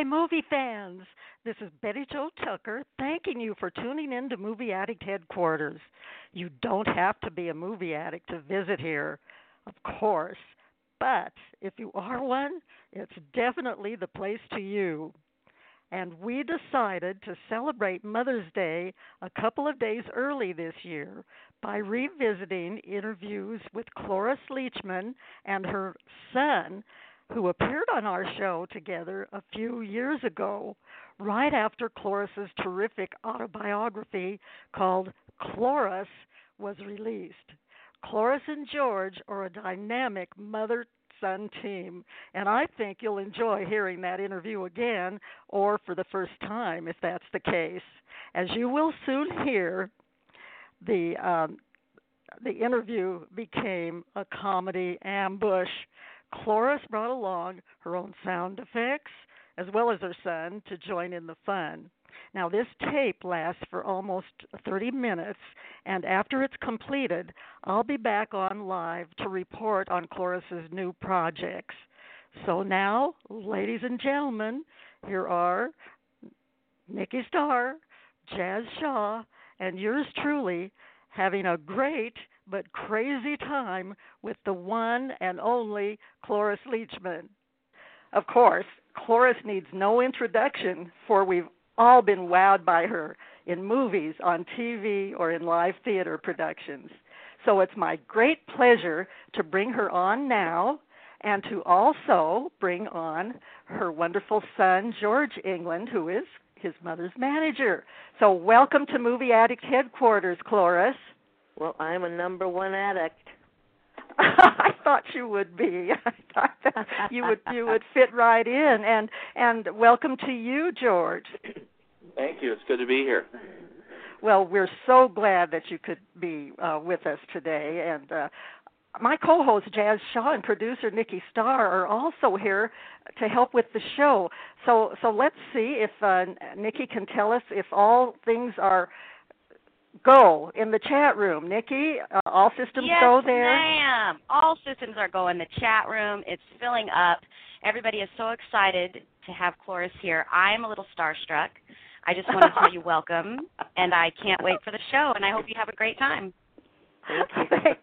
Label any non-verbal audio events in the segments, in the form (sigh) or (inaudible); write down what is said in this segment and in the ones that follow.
Hi, movie fans. This is Betty Jo Tucker thanking you for tuning in to Movie Addict Headquarters. You don't have to be a movie addict to visit here, of course, but if you are one, it's definitely the place to you. And we decided to celebrate Mother's Day a couple of days early this year by revisiting interviews with Cloris Leachman and her son who appeared on our show together a few years ago, right after Cloris's terrific autobiography called Cloris was released. Cloris and George are a dynamic mother son team, and I think you'll enjoy hearing that interview again or for the first time if that's the case. As you will soon hear, the um, the interview became a comedy ambush. Cloris brought along her own sound effects as well as her son to join in the fun. Now, this tape lasts for almost 30 minutes, and after it's completed, I'll be back on live to report on Cloris's new projects. So now, ladies and gentlemen, here are Nikki Starr, Jazz Shaw, and yours truly having a great but crazy time with the one and only Cloris Leachman. Of course, Cloris needs no introduction, for we've all been wowed by her in movies, on TV, or in live theater productions. So it's my great pleasure to bring her on now and to also bring on her wonderful son, George Englund, who is his mother's manager. So welcome to Movie Addict Headquarters, Cloris. Well, I'm a number one addict. (laughs) I thought you would be. (laughs) I thought that you would you would fit right in. And and welcome to you, George. (clears throat) Thank you. It's good to be here. Well, we're so glad that you could be uh, with us today. And uh, my co-host Jazz Shaw and producer Nikki Starr are also here to help with the show. So so let's see if uh, Nikki can tell us if all things are go in the chat room. Nikki, uh, all systems yes, go there. Yes, ma'am. All systems are go in the chat room. It's filling up. Everybody is so excited to have Cloris here. I am a little starstruck. I just want to tell you (laughs) welcome, and I can't wait for the show. And I hope you have a great time. Thank you.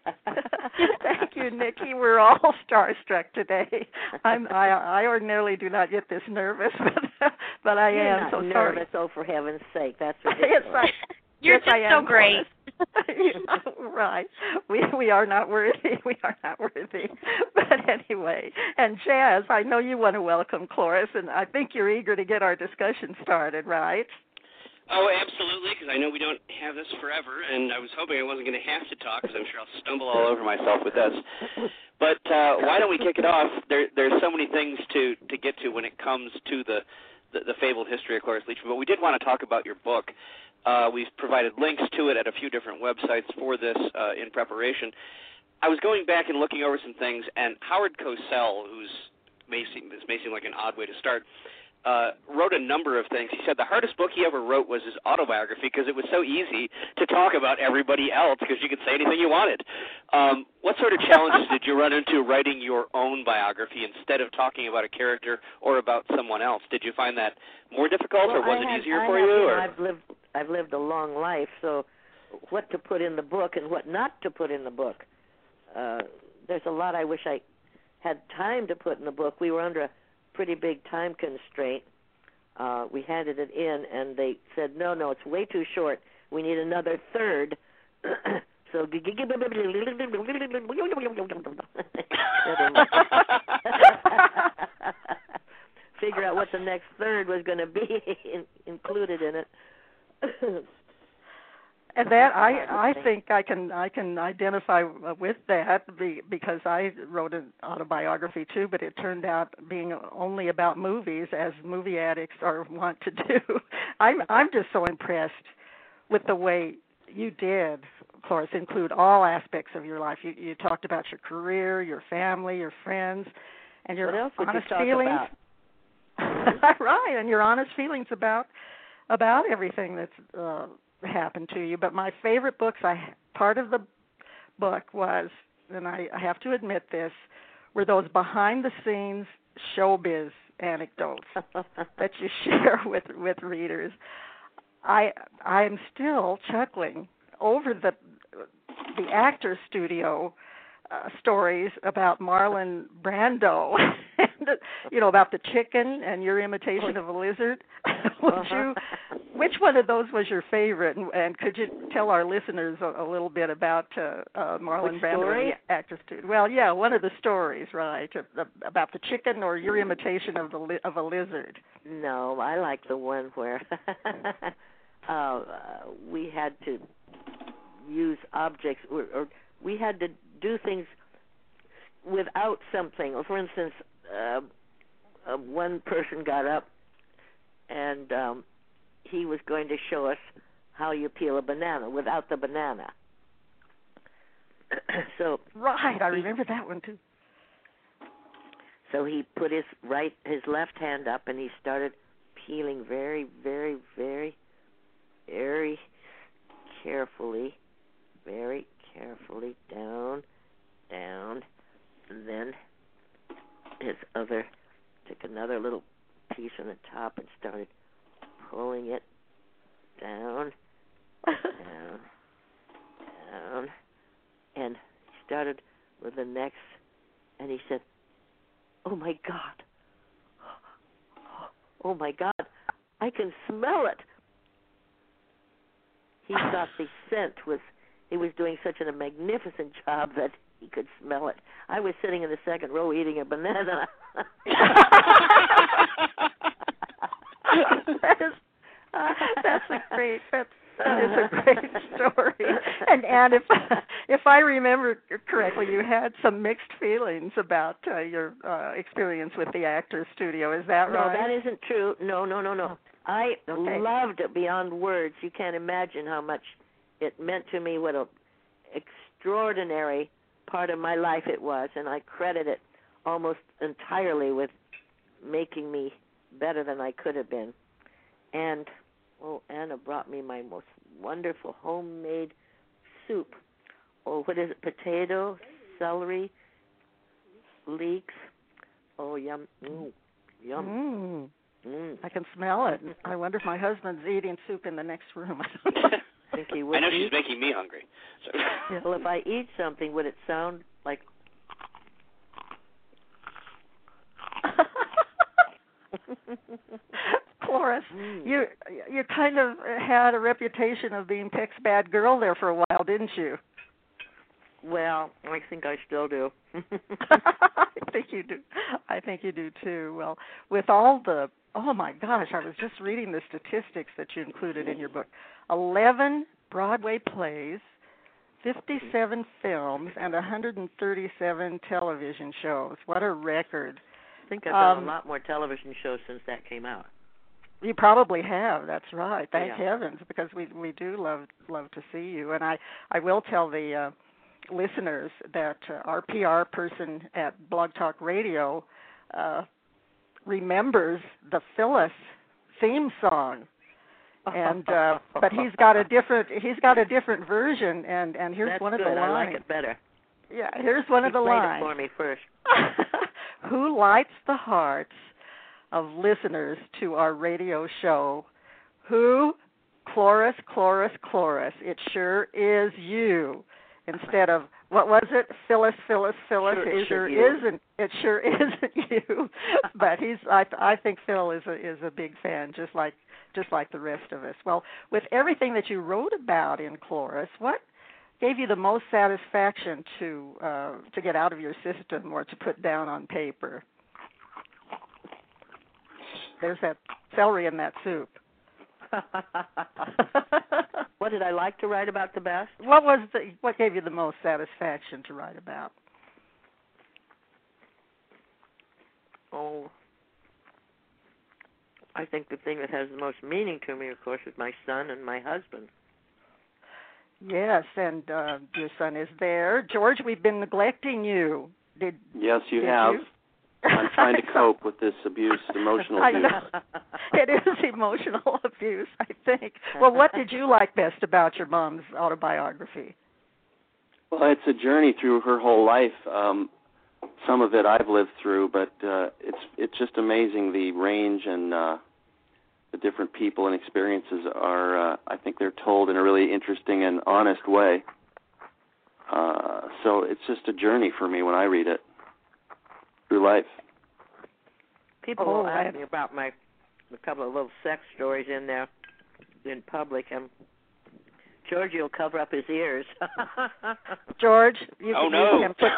Thank you, (laughs) Nikki. We're all (laughs) starstruck today. I'm I, I ordinarily do not get this nervous, but but I You're am not so nervous. sorry. Oh, for heaven's sake, that's yes, ridiculous. I, You're yes, just I so great. (laughs) Right. We we are not worthy. (laughs) We are not worthy. (laughs) But anyway, and Jazz, I know you want to welcome Cloris, and I think you're eager to get our discussion started, right? Oh, absolutely, because I know we don't have this forever, and I was hoping I wasn't going to have to talk, because I'm sure I'll stumble all over myself with this. But uh, why don't we kick it off? There, there's so many things to to get to when it comes to the the, the fabled history of Cloris Leachman. But we did want to talk about your book. Uh, we've provided links to it at a few different websites for this uh, in preparation. I was going back and looking over some things, and Howard Cosell, who's may seem this may seem like an odd way to start, uh, wrote a number of things. He said the hardest book he ever wrote was his autobiography because it was so easy to talk about everybody else because you could say anything you wanted. Um, what sort of challenges did you run into writing your own biography instead of talking about a character or about someone else? Did you find that more difficult, well, or was it easier I for you? Or I've lived I've lived a long life, so what to put in the book and what not to put in the book. Uh, there's a lot I wish I had time to put in the book. We were under a pretty big time constraint. Uh, we handed it in, and they said, "No, no, it's way too short. We need another third. so figure out what the next third was going to be in, included in it. (laughs) and that I I think I can I can identify with that because I wrote an autobiography too, but it turned out being only about movies, as movie addicts are (laughs) want to do. I'm I'm just so impressed with the way you did, Cloris, include all aspects of your life. You you talked about your career, your family, your friends, and your honest you feelings. (laughs) Right, and your honest feelings about about everything that's uh, happened to you. But my favorite books, I part of the book was, and I, I have to admit this, were those behind the scenes showbiz anecdotes (laughs) that you share with with readers. I I am still chuckling over the the actor studio uh, stories about Marlon Brando, (laughs) you know about the chicken and your imitation of a lizard. (laughs) Would Uh-huh. you? Which one of those was your favorite? And, and could you tell our listeners a, a little bit about uh, uh, Marlon Which Brando story? and the actor studio? Well, yeah, one of the stories, right? About the chicken or your imitation of the li- of a lizard. No, I like the one where (laughs) uh, uh, we had to use objects, or, or we had to do things without something. Or for instance, uh, uh, one person got up and um, he was going to show us how you peel a banana without the banana. (coughs) so Right, I remember that one too. So he put his right, his left hand up, and he started peeling very, very, very, very carefully, very carefully down, down, and then his other took another little piece on the top and started pulling it down, down, down, and started with the next, and he said, "Oh my God! Oh my God! I can smell it." He thought the scent was. He was doing such a magnificent job that he could smell it. I was sitting in the second row eating a banana. that is uh, that's a great that's that is a great (laughs) story. And and if if I remember correctly, you had some mixed feelings about uh, your uh, experience with the Actors studio. Is that No, right? No, that isn't true. No, no, no, no. I Okay. loved it beyond words. You can't imagine how much it meant to me. What a extraordinary part of my life it was, and I credit it almost entirely with making me better than I could have been. And oh, Anna brought me my most wonderful homemade soup. Oh, what is it? Potato, celery, leeks. Oh, yum, mm, yum. Mm, Mm. I can smell it. I wonder if my husband's eating soup in the next room. (laughs) (laughs) think would I know be. she's making me hungry. So. Well, if I eat something, would it sound like? (laughs) Cloris, Mm. you you kind of had a reputation of being Peck's bad girl there for a while, didn't you? Well, I think I still do. (laughs) (laughs) I think you do. I think you do too. Well, with all the oh my gosh, I was just reading the statistics that you included in your book. Eleven Broadway plays, fifty-seven films, and 137 television shows. What a record! I think I've done Um, a lot more television shows since that came out. You probably have. That's right. Thank Yeah. heavens, because we we do love love to see you. And I I will tell the uh, listeners that uh, our PR person at Blog Talk Radio uh, remembers the Phyllis theme song. And (laughs) uh, but he's got a different he's got a different version and and here's That's one of good. the lines. I like it better. Yeah, here's one he of the lines. it for me first. (laughs) Who lights the hearts of listeners to our radio show? Who? Cloris, Cloris, Cloris. It sure is you. Instead of what was it? Phyllis, Phyllis, Phyllis. Sure, it sure sure you. isn't. It sure (laughs) isn't you. but he's. I. I think Phil is a is a big fan, just like just like the rest of us. Well, with everything that you wrote about in Cloris, what gave you the most satisfaction to uh, to get out of your system or to put down on paper? There's that celery in that soup. (laughs) (laughs) what did I like to write about the best? what was the what gave you the most satisfaction to write about? Oh, I think the thing that has the most meaning to me, of course, is my son and my husband. Yes, and uh, your son is there. George, we've been neglecting you. Did Yes, you did have. You? I'm trying to (laughs) cope with this abuse, emotional (laughs) abuse. it is emotional (laughs) abuse, I think. Well, what did you like best about your mom's autobiography? Well, it's a journey through her whole life. Um, some of it I've lived through, but uh, it's it's just amazing the range and uh, the different people and experiences are. Uh, I think they're told in a really interesting and honest way. Uh, so it's just a journey for me when I read it through life. People Oh, will ask I- me about my a couple of little sex stories in there in public, and Georgie will cover up his ears. (laughs) George, you oh can, no. him. put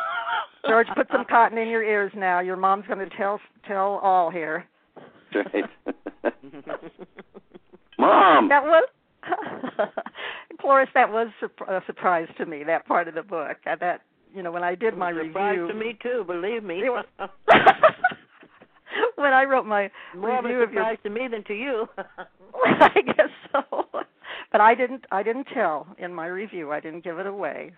George, put some (laughs) cotton in your ears now. Your mom's going to tell tell all here. Right. (laughs) Mom. That was (laughs) Cloris. That was surp- a surprise to me. That part of the book. Uh, That you know when I did my Surprise review. to me too. Believe me. Was- (laughs) when I wrote my More of a review of your surprise to me than to you. I guess so. But I didn't. I didn't tell in my review. I didn't give it away.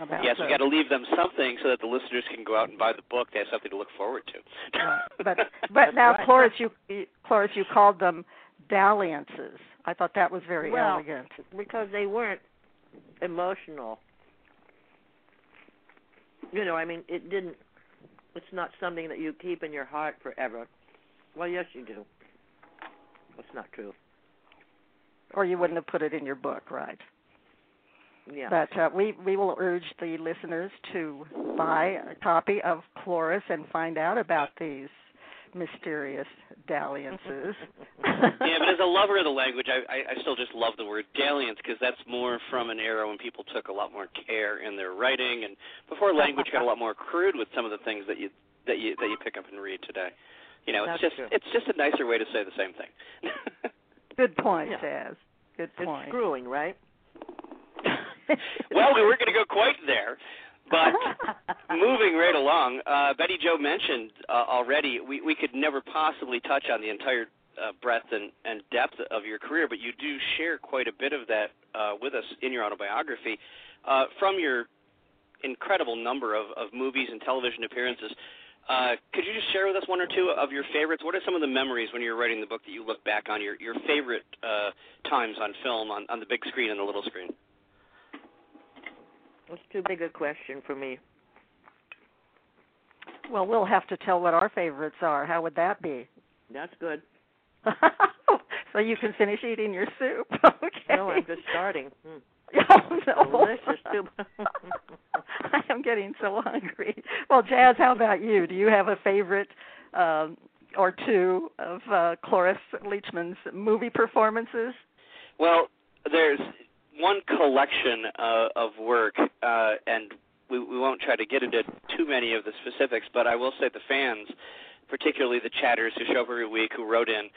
About Yes, we the- got to leave them something so that the listeners can go out and buy the book. They have something to look forward to. (laughs) But but now, right. Cloris, you you- Cloris, you called them dalliances. I thought that was very Well, elegant. because they weren't emotional. You know, I mean, it didn't. It's not something that you keep in your heart forever. Well, yes, you do. That's not true. Or you wouldn't have put it in your book, right? Yeah. But uh, we we will urge the listeners to buy a copy of Cloris and find out about these mysterious dalliances. yeah, but as a lover of the language, I, I, I still just love the word dalliance because that's more from an era when people took a lot more care in their writing, and before language got a lot more crude with some of the things that you that you that you pick up and read today. You know, it's That's just true. it's just a nicer way to say the same thing. (laughs) Good point, Yeah. Jazz. Good it's point. screwing, right? Well, we weren't going to go quite there, but (laughs) moving right along, uh, Betty Jo mentioned uh, already we we could never possibly touch on the entire uh, breadth and, and depth of your career, but you do share quite a bit of that uh, with us in your autobiography. Uh, from your incredible number of, of movies and television appearances, uh, could you just share with us one or two of your favorites? What are some of the memories when you were writing the book that you look back on your your favorite uh, times on film, on, on the big screen and the little screen? That's too big a question for me. well, we'll have to tell what our favorites are. How would that be? That's good. (laughs) so you can finish eating your soup. (laughs) Okay. No, I'm just starting. Hmm. (laughs) Oh no. Delicious soup. I am getting so hungry. Well, Jazz, how about you? Do you have a favorite um, or two of uh, Cloris Leachman's movie performances? Well, there's one collection uh, of work, uh, and we, we won't try to get into too many of the specifics, but I will say the fans, particularly the chatters who show up every week, who wrote in,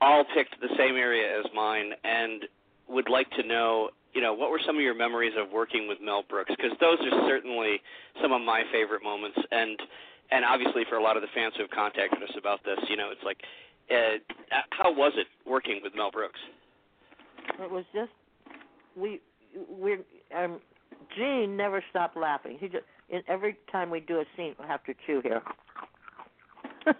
all picked the same area as mine, and would like to know, you know, what were some of your memories of working with Mel Brooks? Because those are certainly some of my favorite moments, and and obviously for a lot of the fans who have contacted us about this, you know, it's like, uh, how was it working with Mel Brooks? It was just we we um Gene never stopped laughing. He just and every time we do a scene, we have to chew here. (laughs)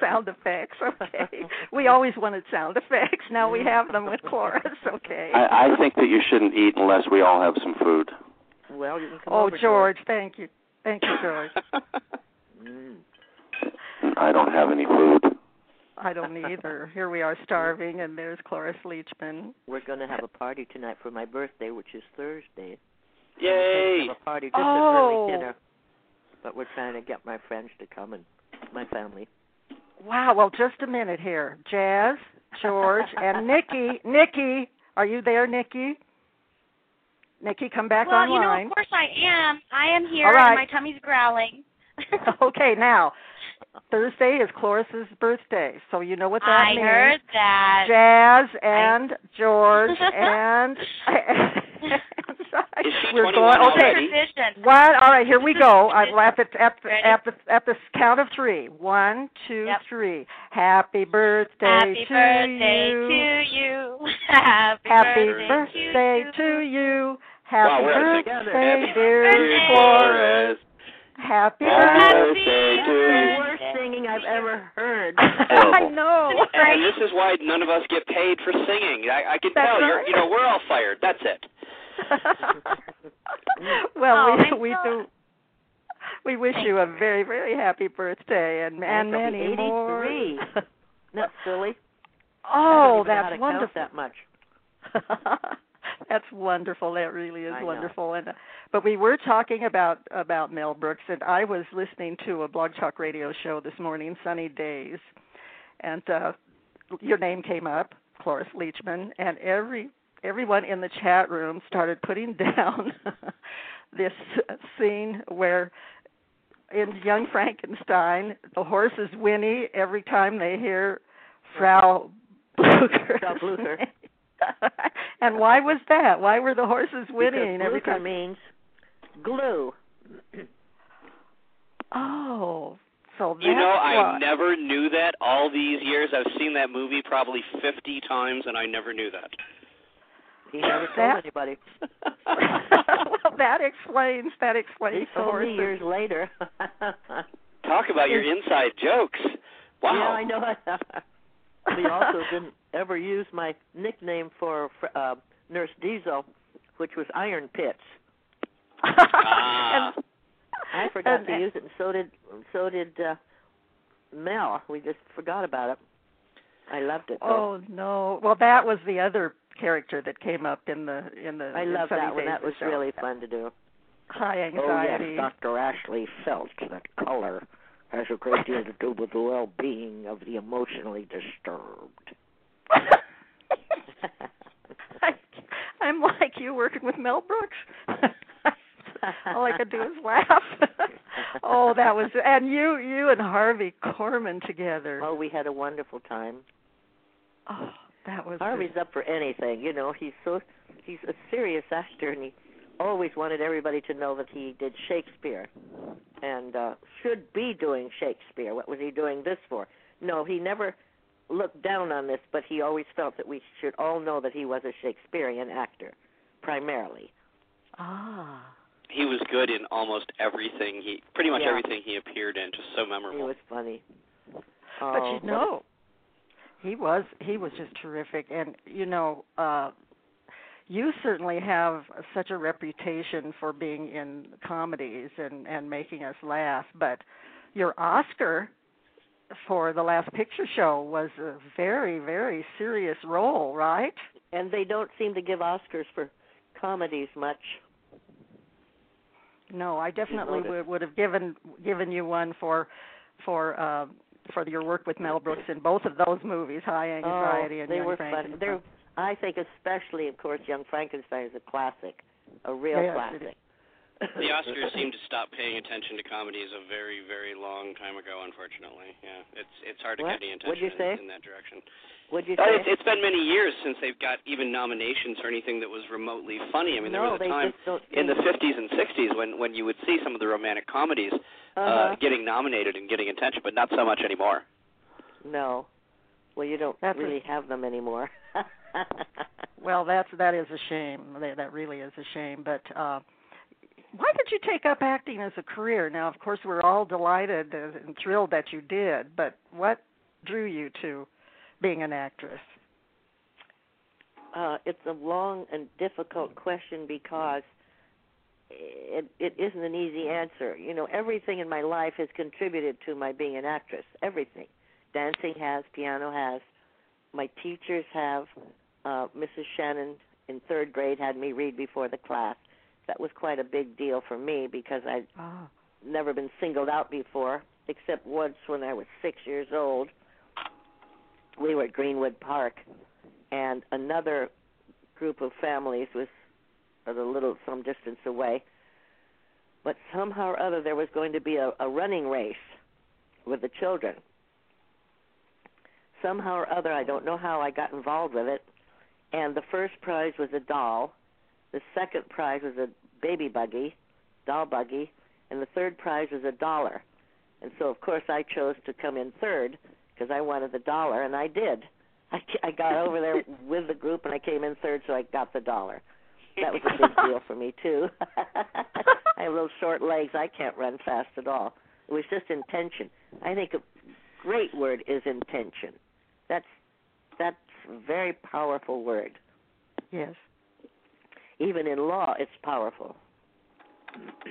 sound effects, okay. We always wanted sound effects. Now we have them with Cloris, (laughs) okay. I, I think that you shouldn't eat unless we all have some food. Well, you can come oh, over, George, thank you. Thank you, George. Mm. (laughs) I don't have any food. I don't either. (laughs) Here we are starving, and there's Cloris Leachman. We're going to have a party tonight for my birthday, which is Thursday. Yay! Have a party, just Oh. an early dinner. But we're trying to get my friends to come and my family. Wow. Well, just a minute here. Jazz, George, and Nikki. (laughs) Nikki, are you there, Nikki? Nikki, come back well, you know, online. of course I am. I am here, All right. and my tummy's growling. (laughs) okay, now Thursday is Cloris's birthday, so you know what that I means. heard that. Jazz and George (laughs) and. We're going. Okay. already? Tradition. One. All right, here we go. I, well, at the at the, at the at the count of three. One, two, Yep. three. Happy birthday Happy to birthday you. to you. (laughs) Happy, Happy birthday, birthday to to you. you. Happy we're birthday, together. Happy dear birthday. Flores. Happy Happy birthday. birthday to the you. worst singing I've ever heard. I (laughs) know. And this is why none of us get paid for singing. I, I can That's tell you're, you know, we're all fired. That's it. (laughs) well, Oh, we we do. We wish you a very very happy birthday and and That's many 83. (laughs) more. Not silly. oh, I don't even know how that's wonderful. That much. That's wonderful. That really is I know. wonderful. And uh, but we were talking about about Mel Brooks, and I was listening to a Blog Talk Radio show this morning, Sunny Days, and uh, your name came up, Cloris Leachman, and every everyone in the chat room started putting (laughs) down this scene where in Young Frankenstein, the horses whinny every time they hear Frau Blucher. Frau Blucher. (laughs) and why was that? Why were the horses whinnying because every time? means glue. (clears throat) Oh, so that's You know, I why. never knew that all these years. I've seen that movie probably 50 times, and I never knew that. He never That- told anybody. (laughs) well, that explains that explains He the told horses. me years later. Talk about your inside jokes. Wow. Yeah, I know. (laughs) he also didn't ever use my nickname for uh, Nurse Diesel, which was Iron Pits. Ah. (laughs) And- I forgot and- to use it, and so did so did uh, Mel. We just forgot about it. I loved it. Though. Oh no! Well, that was the other character that came up in the in the. I in loved Sunny that one. That was show. really fun to do. high anxiety. Oh yes, Dr. Ashley felt that color has a great deal to do with the well-being of the emotionally disturbed. I, (laughs) I'm like you working with Mel Brooks. (laughs) All I could do is laugh. (laughs) oh, that was and you you and Harvey Korman together. Oh, we had a wonderful time. Oh, that was Harvey's up for anything, you know. He's so he's a serious actor, and he always wanted everybody to know that he did Shakespeare, and uh should be doing Shakespeare. What was he doing this for? No, he never looked down on this, but he always felt that we should all know that he was a Shakespearean actor, primarily. ah. He was good in almost everything. He pretty much Yeah. everything he appeared in. Just so memorable. He was funny. But Oh, you what a- know, he was he was just terrific, and you know, uh, you certainly have such a reputation for being in comedies and and making us laugh. But your Oscar for the Last Picture Show was a very very serious role, right? and they don't seem to give Oscars for comedies much. No, I definitely would would have given given you one for for uh, for your work with Mel Brooks in both of those movies, High Anxiety oh, and they Young were. Frankenstein. They're, I think especially, of course, Young Frankenstein is a classic, a real Yes, it classic. The Oscars seem to stop paying attention to comedies a very, very long time ago. Unfortunately, yeah, it's it's hard to What? get any What'd you attention say? in, in that direction. Would you Uh, say? it's, it's been many years since they've got even nominations for anything that was remotely funny. I mean, there was a time in the 50s and 60s when when you would see some of the romantic comedies uh, uh-huh. getting nominated and getting attention, but not so much anymore. no. Well, you don't That's a- really have them anymore. (laughs) Well, that's that is a shame. That, really is a shame. But uh, why did you take up acting as a career? Now, of course, we're all delighted and thrilled that you did. But what drew you to being an actress? uh, it's a long and difficult question because it it isn't an easy answer. You know, everything in my life has contributed to my being an actress. Everything, dancing has, piano has, my teachers have. Uh, Mrs. Shannon in third grade had me read before the class. That was quite a big deal for me because I'd Ah, never been singled out before, except once when I was six years old. We were at Greenwood Park, and another group of families was at a little some distance away. But somehow or other, there was going to be a, a running race, with the children. Somehow or other, I don't know how I got involved with it. And the first prize was a doll. The second prize was a baby buggy, doll buggy, and the third prize was a dollar. And so, of course, I chose to come in third because I wanted the dollar, and I did. I, I got over there (laughs) with the group, and I came in third, so I got the dollar. That was a (laughs) big deal for me too. (laughs) I have little short legs. I can't run fast at all. It was just intention. I think a great word is intention. That's a very powerful word. Yes. Even in law, it's powerful. (clears throat)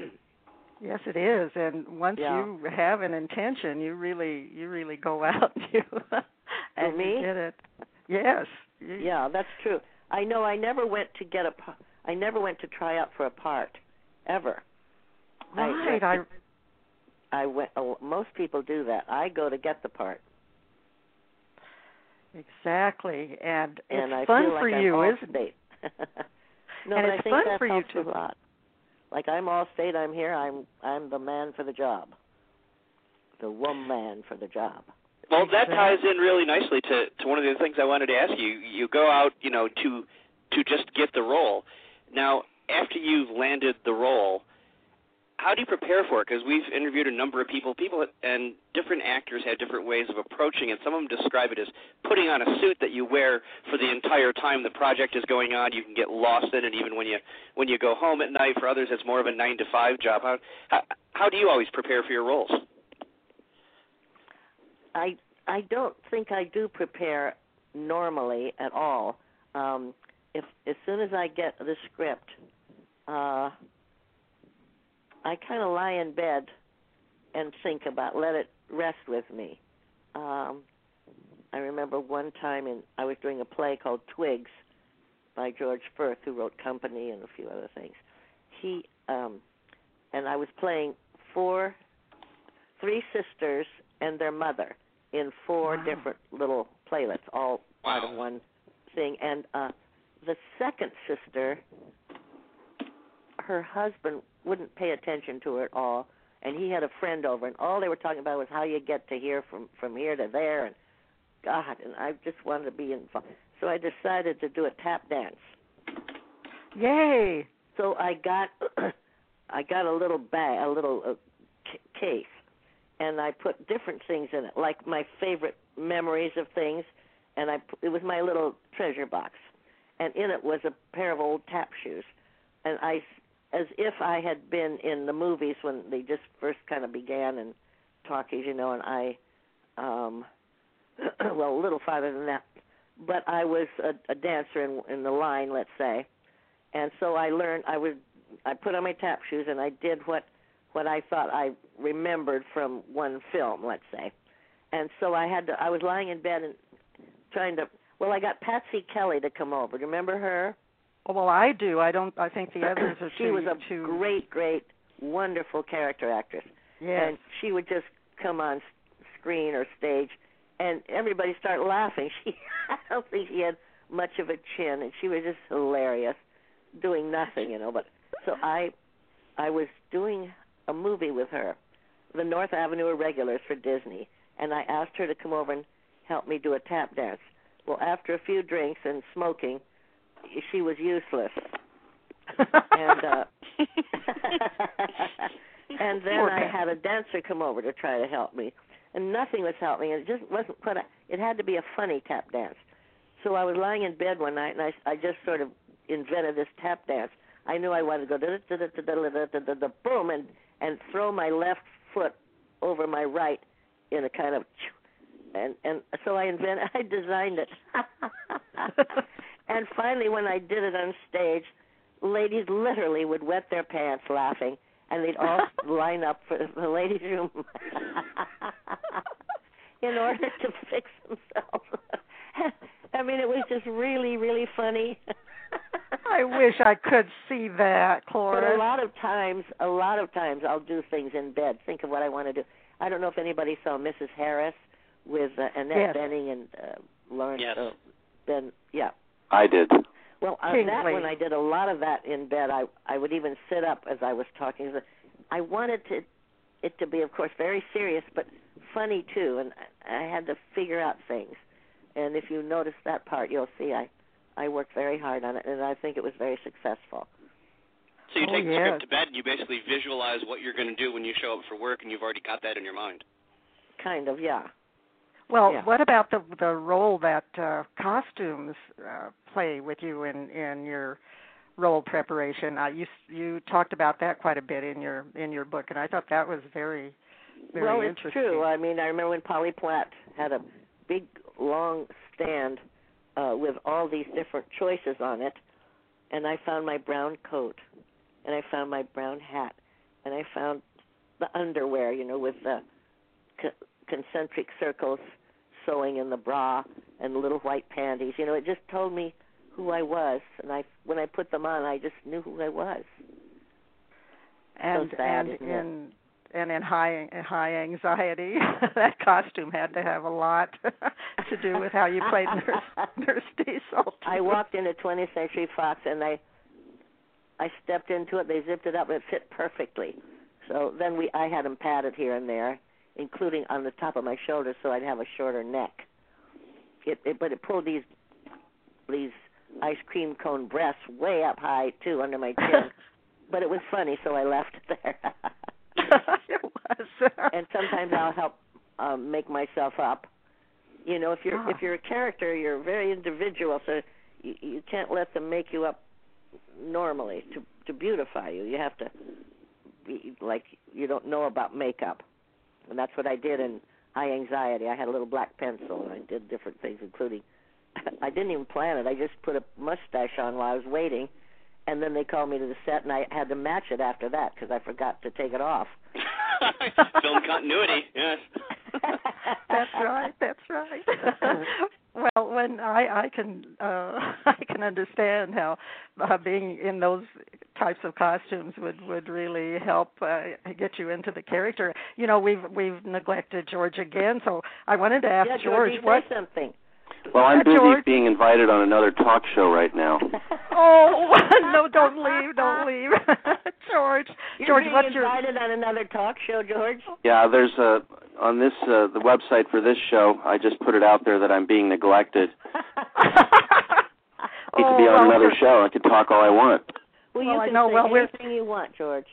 Yes, it is. And once Yeah. you have an intention, you really, you really go (laughs) out and you and me? you get it. Yes. Yeah, that's true. I know. I never went to get a. I never went to try out for a part, ever. I Right. went I to- I went. Oh, most people do that. I go to get the part, exactly. And it's and I fun feel for like I'm you, all isn't it? state. (laughs) no, And but it's I think fun that for you too. a lot. Like I'm all state. I'm here. I'm I'm the man for the job. The one man for the job. Well, that ties in really nicely to to one of the things I wanted to ask you. You go out, you know, to to just get the role. Now, after you've landed the role, how do you prepare for it? Because we've interviewed a number of people, people and different actors have different ways of approaching it. Some of them describe it as putting on a suit that you wear for the entire time the project is going on. You can get lost in it even when you when you go home at night. For others, it's more of a nine to five job. How how, how do you always prepare for your roles? I I don't think I do prepare normally at all. Um, if as soon as I get the script, uh, I kind of lie in bed and think about let it rest with me. Um, I remember one time in I was doing a play called Twigs by George Furth, who wrote Company and a few other things. He um, and I was playing four, three sisters and their mother in four Wow. different little playlets, all part of one thing. And uh, the second sister, her husband wouldn't pay attention to her at all, and he had a friend over, and all they were talking about was how you get to here from from here to there, and God, and I just wanted to be involved. So I decided to do a tap dance. Yay. So I got (clears throat) I got a little bag, a little uh, c- case, and I put different things in it, like my favorite memories of things, and I it was my little treasure box, and in it was a pair of old tap shoes, and I, as if I had been in the movies when they just first kind of began and talkies, you know, and I, um, (clears throat) well, a little farther than that, but I was a, a dancer in in the line, let's say, and so I learned I would I put on my tap shoes and I did what what I thought I remembered from one film, let's say. And so I had to I was lying in bed and trying to well, I got Patsy Kelly to come over. Remember her? Oh, well, I do. I don't. I think the (clears throat) others are she too. was a too, great, great, wonderful character actress. Yes. And she would just come on screen or stage, and everybody started laughing. (laughs) She, I don't think she had much of a chin, and she was just hilarious, doing nothing, you know. But so I, I was doing a movie with her, the North Avenue Irregulars for Disney, and I asked her to come over and help me do a tap dance. Well, after a few drinks and smoking, she was useless and uh and then I had a dancer come over to try to help me, and nothing was helping. It just wasn't quite. A, it had to be a funny tap dance. So I was lying in bed one night, and I I just sort of invented this tap dance. I knew I wanted to go da da da da da da da da da boom and and throw my left foot over my right in a kind of and and so I invented I designed it. And finally when I did it on stage, ladies literally would wet their pants laughing and they'd all (laughs) line up for the ladies room (laughs) in order to fix themselves. (laughs) I mean it was just really really funny. I wish I could see that, But a lot of times, a lot of times, I'll do things in bed. Think of what I want to do. I don't know if anybody saw Mrs. Harris with uh, Annette Yes. Bening and uh, Lawrence Yes. uh, Ben. Yeah. I did. Well, on that Kingsley. one, I did a lot of that in bed. I I would even sit up as I was talking. I wanted to it to be, of course, very serious, but funny too, and I had to figure out things. And if you notice that part, you'll see I I worked very hard on it, and I think it was very successful. So you Oh, take the yeah. script to bed and you basically visualize what you're going to do when you show up for work, and you've already got that in your mind. Kind of, yeah. Well, Yeah. what about the the role that uh, costumes uh, play with you in in your role preparation? Uh, you you talked about that quite a bit in your in your book, and I thought that was very very well, it's true. I mean, I remember when Polly Platt had a big, long stand uh, with all these different choices on it, and I found my brown coat, and I found my brown hat, and I found the underwear, you know, with the co- concentric circles sewing in the bra and little white panties. You know, it just told me who I was, and I when I put them on, I just knew who I was. and so sad, and isn't it? and in high high anxiety, (laughs) that costume had to have a lot (laughs) to do with how you played (laughs) Nurse Nurse Diesel. I walked into 20th Century Fox and I I stepped into it. They zipped it up. And it fit perfectly. So then we I had them padded here and there, including on the top of my shoulders, so I'd have a shorter neck. It, it but it pulled these these ice cream cone breasts way up high too under my chin. (laughs) but it was funny, so I left it (laughs) there. (laughs) it was. and sometimes I'll help um, make myself up. You know, if you're Ah. if you're a character, you're very individual, so you, you can't let them make you up normally to to beautify you. You have to be like you don't know about makeup, and that's what I did in High Anxiety. I had a little black pencil, and I did different things, including (laughs) I didn't even plan it. I just put a mustache on while I was waiting, and then they called me to the set, and I had to match it after that because I forgot to take it off. (laughs) Film continuity, yes. that's right. That's right. (laughs) well, when I I can uh (laughs) I can understand how uh, being in those types of costumes would would really help uh, get you into the character. You know, we've we've neglected George again, so I wanted to ask yeah, George Georgie, what say something. Well, I'm Uh, busy George? being invited on another talk show right now. (laughs) Oh (laughs) no! Don't leave! Don't leave, (laughs) George. You're George, being what's your? invited on another talk show, George. Yeah, there's a on this uh, the website for this show. I just put it out there that I'm being neglected. Need to be Oh, on well, another show. I can talk all I want. Well, Well, you I can know, say well, we're- anything you want, George.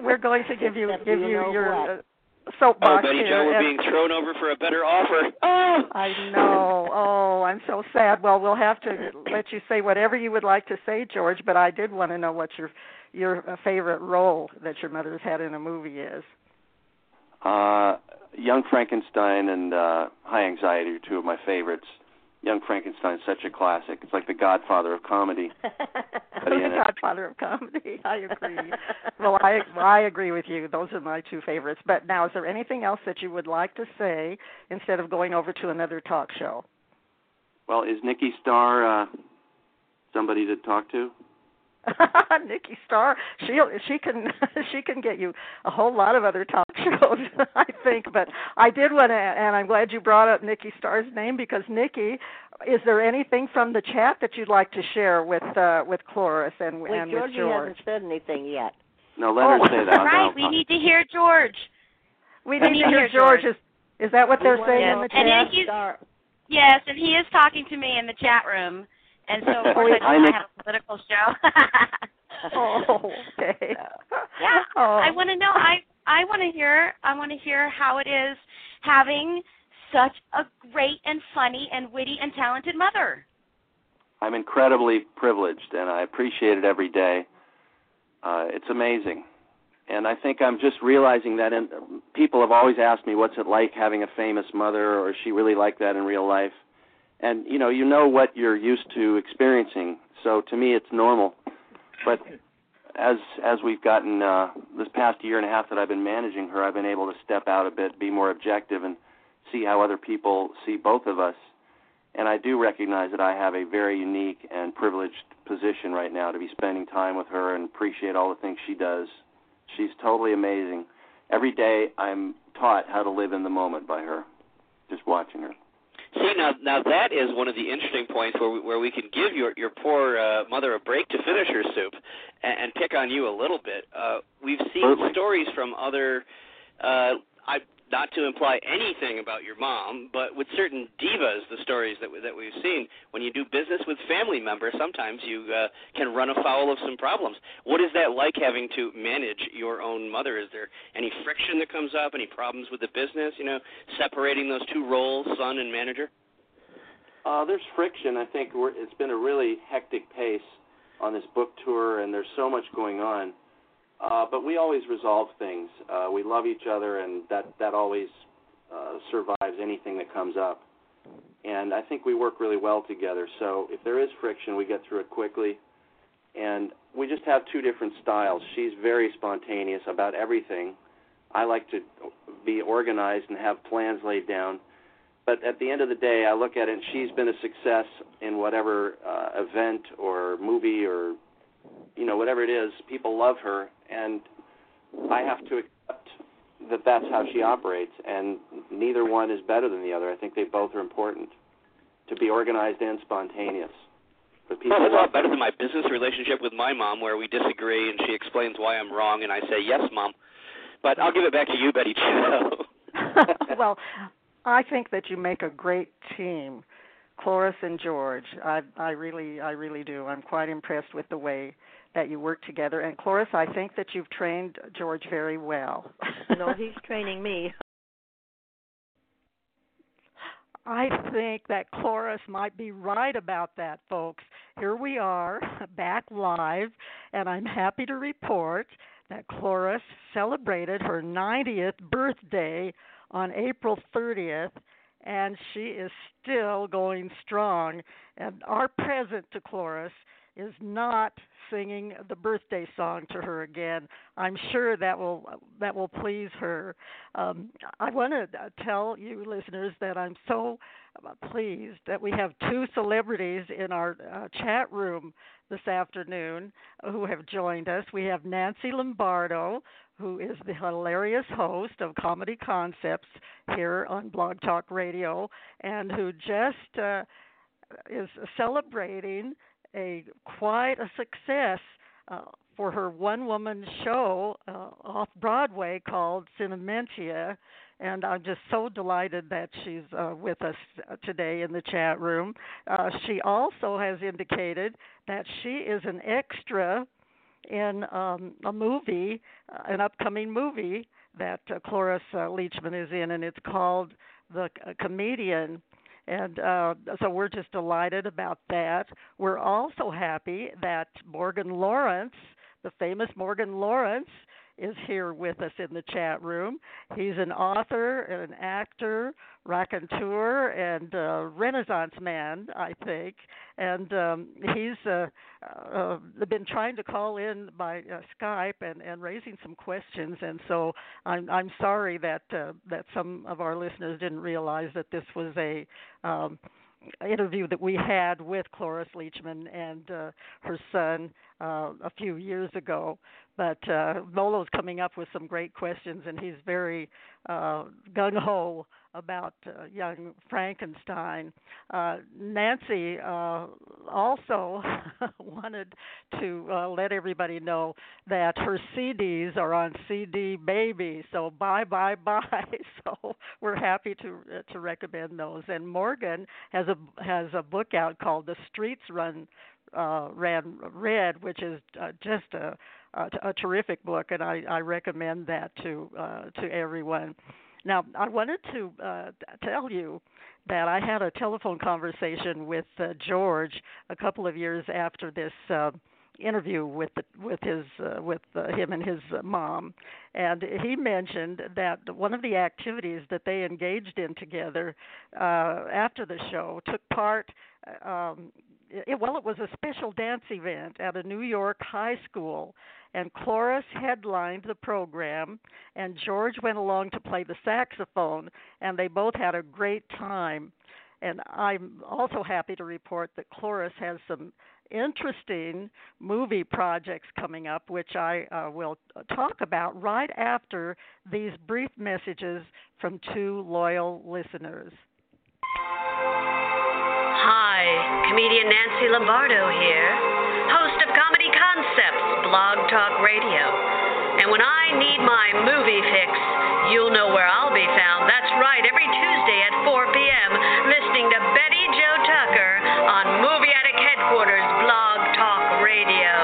We're going to give you Except give you you know your what. Uh, Oh, soapbox Betty here. Joe, we're and- being thrown over for a better offer. Oh, (laughs) I know. Oh, I'm so sad. Well, we'll have to let you say whatever you would like to say, George. But I did want to know what your your uh, favorite role that your mother's had in a movie is. Uh, Young Frankenstein and uh, High Anxiety are two of my favorites. Young Frankenstein's such a classic. It's like the Godfather of comedy. (laughs) the in. Godfather of comedy. (laughs) I agree. well, I I agree with you. Those are my two favorites. But now, is there anything else that you would like to say instead of going over to another talk show? Well, is Nikki Starr uh, somebody to talk to? (laughs) Nikki Starr, she she can (laughs) she can get you a whole lot of other talk (laughs) shows, I think. But I did want to, and I'm glad you brought up Nikki Starr's name because Nikki, is there anything from the chat that you'd like to share with uh, with Cloris and, Wait, and with Georgie George? hasn't said anything yet. No, let Oh, her say that. Right, we need to hear George. We Let need me to hear hear George. George. Is is that what We they're wanna saying know in the chat? then he's- Star- Yes, and he is talking to me in the chat room. And so, of (laughs) course, I Hi, told him Nick. Have a political show. (laughs) (laughs) Oh, okay. yeah, Oh. I want to know. I I want to hear. I want to hear how it is having such a great and funny and witty and talented mother. I'm incredibly privileged, and I appreciate it every day. Uh, it's amazing, and I think I'm just realizing that. And people have always asked me, "What's it like having a famous mother?" or "Is she really like that in real life?" And you know, you know what you're used to experiencing. So to me, it's normal. But as as we've gotten uh, this past year and a half that I've been managing her, I've been able to step out a bit, be more objective, and see how other people see both of us and I do recognize that I have a very unique and privileged position right now to be spending time with her and appreciate all the things she does. She's totally amazing. Every day I'm taught how to live in the moment by her, just watching her. See now, now that is one of the interesting points where we, where we can give your your poor uh, mother a break to finish her soup, and, and pick on you a little bit. Uh, we've seen Certainly. stories from other. Uh, I not to imply anything about your mom, but with certain divas, the stories that that we've seen, when you do business with family members, sometimes you uh, can run afoul of some problems. What is that like having to manage your own mother? Is there any friction that comes up? Any problems with the business? You know, separating those two roles, son and manager. Uh, there's friction. I think we're, it's been a really hectic pace on this book tour, and there's so much going on. Uh, but we always resolve things. Uh, we love each other, and that that always uh, survives anything that comes up. And I think we work really well together. So if there is friction, we get through it quickly. And we just have two different styles. She's very spontaneous about everything. I like to be organized and have plans laid down. But at the end of the day, I look at it, and she's been a success in whatever uh, event or movie or you know whatever it is. People love her, and I have to accept that that's how she operates, and neither one is better than the other. I think they both are important to be organized and spontaneous. But well, that's a lot better than my business relationship with my mom, where we disagree and she explains why I'm wrong, and I say yes, mom. But I'll give it back to you, Betty Jo. (laughs) (laughs) well, I think that you make a great team, Cloris and George. I I really I really do. I'm quite impressed with the way that you work together. And Cloris, I think that you've trained George very well. no, he's training me. (laughs) I think that Cloris might be right about that, folks. Here we are, (laughs) back live, and I'm happy to report that Cloris celebrated her 90th birthday on April 30th, and she is still going strong. And our present to Cloris is not singing the birthday song to her again. I'm sure that will that will please her. Um, I want to tell you listeners that I'm so pleased that we have two celebrities in our uh, chat room this afternoon who have joined us. We have Nancy Lombardo, who is the hilarious host of Comedy Concepts here on Blog Talk Radio, and who just uh, is celebrating a quite a success uh, for her one woman show uh, off Broadway called Cinementia. And I'm just so delighted that she's uh, with us today in the chat room. Uh, she also has indicated that she is an extra in um, a movie, uh, an upcoming movie that uh, Cloris uh, Leachman is in, and it's called The Comedian and uh, so we're just delighted about that. We're also happy that Morgan Lawrence, the famous Morgan Lawrence, is here with us in the chat room. He's an author, and an actor, raconteur, and uh, Renaissance man, I think. And um, he's uh, uh, been trying to call in by uh, Skype and, and raising some questions. And so I'm I'm sorry that uh, that some of our listeners didn't realize that this was a um, interview that we had with Cloris Leachman and uh, her son uh, a few years ago. But uh, Molo's coming up with some great questions, and he's very uh, gung ho about uh, young Frankenstein. Uh, Nancy uh, also (laughs) wanted to uh, let everybody know that her CDs are on CD Baby. So bye bye (laughs) bye. So we're happy to uh, to recommend those. And Morgan has a has a book out called The Streets Run uh, Ran Red, which is uh, just a, a, a terrific book, and I, I recommend that to uh, to everyone. Now, I wanted to uh, tell you that I had a telephone conversation with uh, George a couple of years after this uh, interview with the, with his uh, with uh, him and his uh, mom, and he mentioned that one of the activities that they engaged in together uh, after the show took part. Uh, um, it, well, it was a special dance event at a New York high school, and Cloris headlined the program, and George went along to play the saxophone, and they both had a great time. And I'm also happy to report that Cloris has some interesting movie projects coming up, which I uh, will talk about right after these brief messages from two loyal listeners. Hi, comedian Nancy Lombardo here, host of Comedy Concepts Blog Talk Radio. And when I need my movie fix, you'll know where I'll be found. That's right, every Tuesday at 4 p.m., listening to Betty Jo Tucker on Movie Addict Headquarters Blog Talk Radio.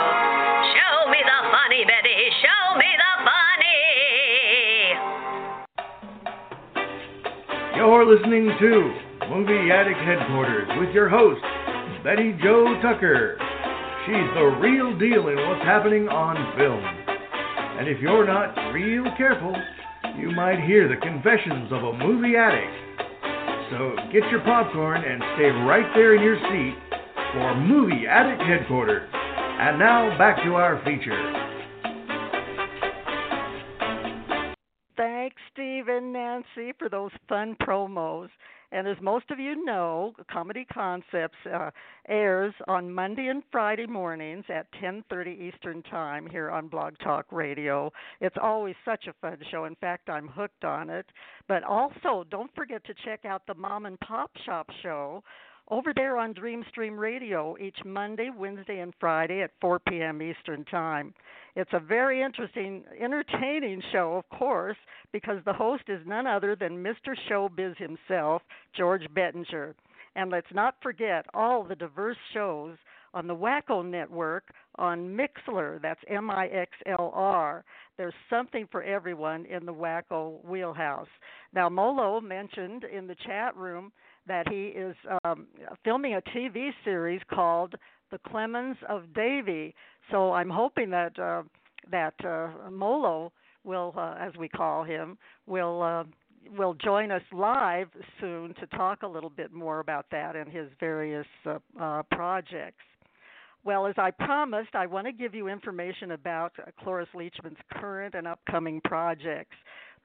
Show me the funny, Betty. Show me the funny. You're listening to Movie Addict Headquarters with your host, Betty Jo Tucker. She's the real deal in what's happening on film. And if you're not real careful, you might hear the confessions of a movie addict. So get your popcorn and stay right there in your seat for Movie Addict Headquarters. And now back to our feature. Nancy, for those fun promos. And as most of you know, Comedy Concepts uh, airs on Monday and Friday mornings at 10:30 Eastern Time here on Blog Talk Radio. It's always such a fun show. In fact, I'm hooked on it. But also, don't forget to check out the Mom and Pop Shop show over there on Dreamstream Radio each Monday, Wednesday, and Friday at 4 p.m. Eastern Time. It's a very interesting, entertaining show, of course, because the host is none other than Mr. Showbiz himself, George Bettinger. And let's not forget all the diverse shows on the Wacko Network on Mixlr. That's M I X L R. There's something for everyone in the Wacko wheelhouse. Now, Molo mentioned in the chat room that he is um, filming a TV series called The Clemens of Davy. So I'm hoping that uh, that uh, Molo will, uh, as we call him, will uh, will join us live soon to talk a little bit more about that and his various uh, uh, projects. Well, as I promised, I want to give you information about Cloris Leachman's current and upcoming projects.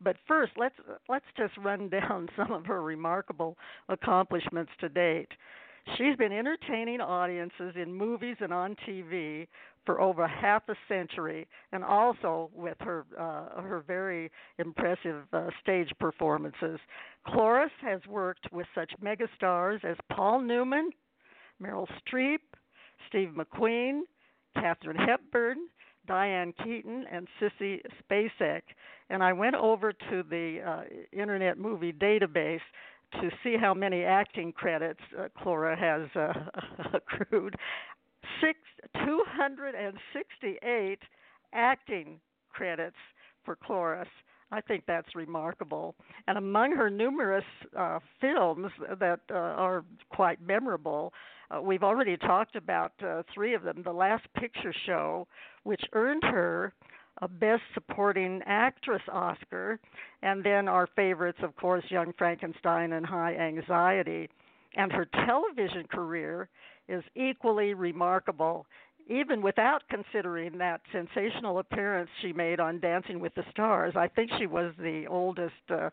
But first, let's let's just run (laughs) down some of her remarkable accomplishments to date. She's been entertaining audiences in movies and on TV for over half a century, and also with her uh, her very impressive uh, stage performances. Cloris has worked with such megastars as Paul Newman, Meryl Streep, Steve McQueen, Katharine Hepburn, Diane Keaton, and Sissy Spacek. And I went over to the uh, Internet Movie Database to see how many acting credits uh, Clora has uh, (laughs) accrued. Six, 268 acting credits for Cloris. I think that's remarkable. And among her numerous uh, films that uh, are quite memorable, uh, we've already talked about uh, three of them. The Last Picture Show, which earned her a Best Supporting Actress Oscar, and then our favorites, of course, Young Frankenstein and High Anxiety. And her television career is equally remarkable, even without considering that sensational appearance she made on Dancing with the Stars. I think she was the oldest uh,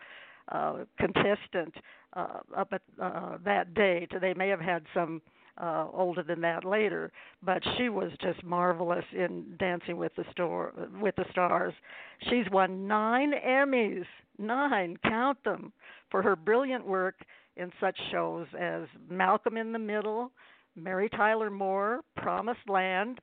uh, contestant uh, up at uh, that date. They may have had some uh, older than that later, but she was just marvelous in Dancing with the Store with the Stars. She's won nine Emmys, nine, count them, for her brilliant work in such shows as Malcolm in the Middle, Mary Tyler Moore, Promised Land,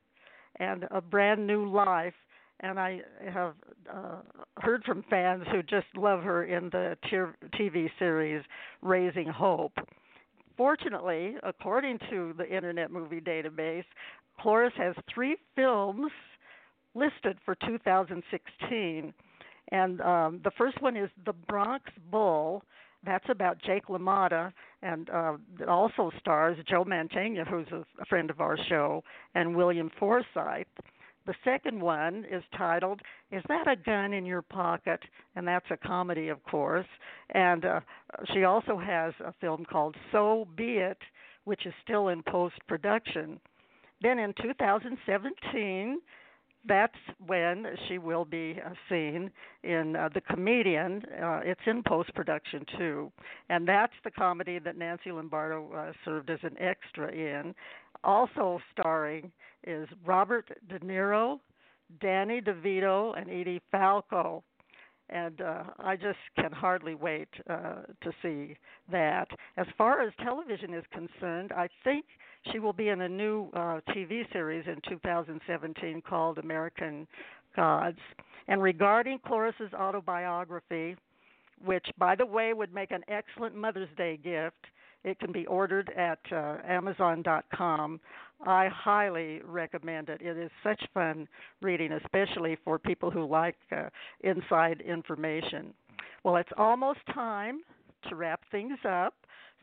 and A Brand New Life. And I have uh, heard from fans who just love her in the TV series Raising Hope. Fortunately, according to the Internet Movie Database, Cloris has three films listed for 2016. And um, the first one is The Bronx Bull. That's about Jake LaMotta, and uh, also stars Joe Mantegna, who's a, a friend of our show, and William Forsythe. The second one is titled "Is That a Gun in Your Pocket?" and that's a comedy, of course. And uh, she also has a film called "So Be It," which is still in post production. Then in 2017, that's when she will be uh, seen in uh, The Comedian. Uh, it's in post production too. And that's the comedy that Nancy Lombardo uh, served as an extra in. Also starring is Robert De Niro, Danny DeVito, and Edie Falco. And uh, I just can hardly wait uh, to see that. As far as television is concerned, I think she will be in a new uh, TV series in 2017 called American Gods. And regarding Cloris's autobiography, which, by the way, would make an excellent Mother's Day gift, it can be ordered at uh, Amazon.com. I highly recommend it. It is such fun reading, especially for people who like uh, inside information. Well, it's almost time to wrap things up.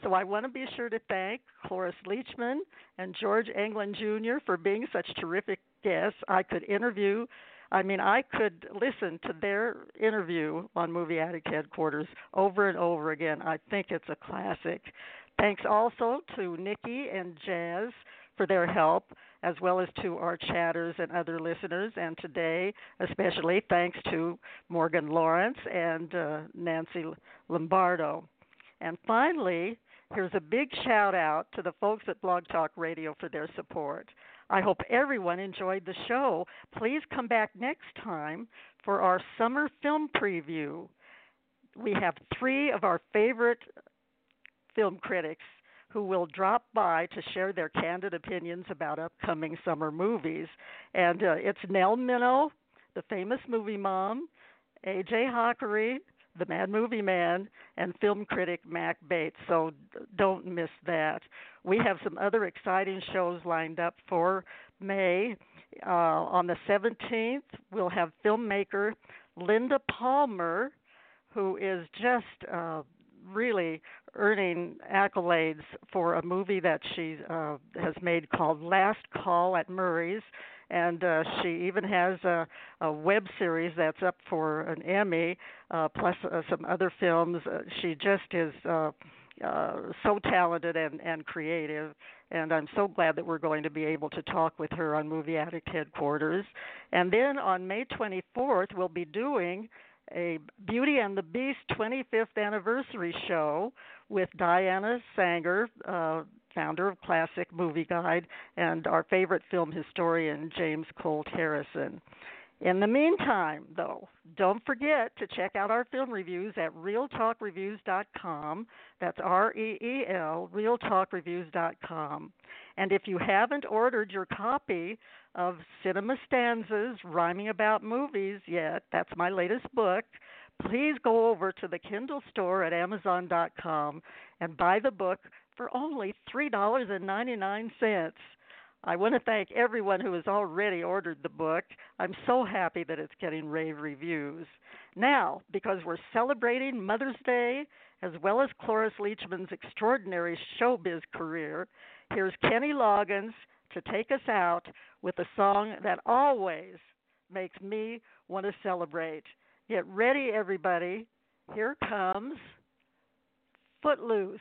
So I want to be sure to thank Cloris Leachman and George Englund Jr. for being such terrific guests. I could interview I mean, I could listen to their interview on Movie Addict Headquarters over and over again. I think it's a classic. Thanks also to Nikki and Jazz for their help, as well as to our chatters and other listeners. And today, especially thanks to Morgan Lawrence and uh, Nancy Lombardo. And finally, here's a big shout out to the folks at Blog Talk Radio for their support. I hope everyone enjoyed the show. Please come back next time for our summer film preview. We have three of our favorite film critics who will drop by to share their candid opinions about upcoming summer movies. And uh, it's Nell Minow, the famous movie mom, AJ Hakari, the Mad Movie Man, and film critic Mac Bates. So don't miss that. We have some other exciting shows lined up for May. Uh, on the 17th, we'll have filmmaker Linda Palmer, who is just uh, really earning accolades for a movie that she uh, has made called Last Call at Murray's and uh, she even has a, a web series that's up for an Emmy, uh, plus uh, some other films. Uh, she just is uh, uh, so talented and, and creative, and I'm so glad that we're going to be able to talk with her on Movie Addict headquarters. And then on May 24th, we'll be doing a Beauty and the Beast 25th anniversary show with Diana Sanger, uh, founder of Classic Movie Guide, and our favorite film historian, James Colt Harrison. In the meantime, though, don't forget to check out our film reviews at reeltalkreviews.com. That's R E E L, reeltalkreviews.com. And if you haven't ordered your copy of Cinema Stanzas Rhyming About Movies yet, that's my latest book, please go over to the Kindle store at Amazon.com and buy the book for only $3.99. I want to thank everyone who has already ordered the book. I'm so happy that it's getting rave reviews. Now, because we're celebrating Mother's Day as well as Cloris Leachman's extraordinary showbiz career, here's Kenny Loggins to take us out with a song that always makes me want to celebrate. Get ready, everybody. Here comes Footloose.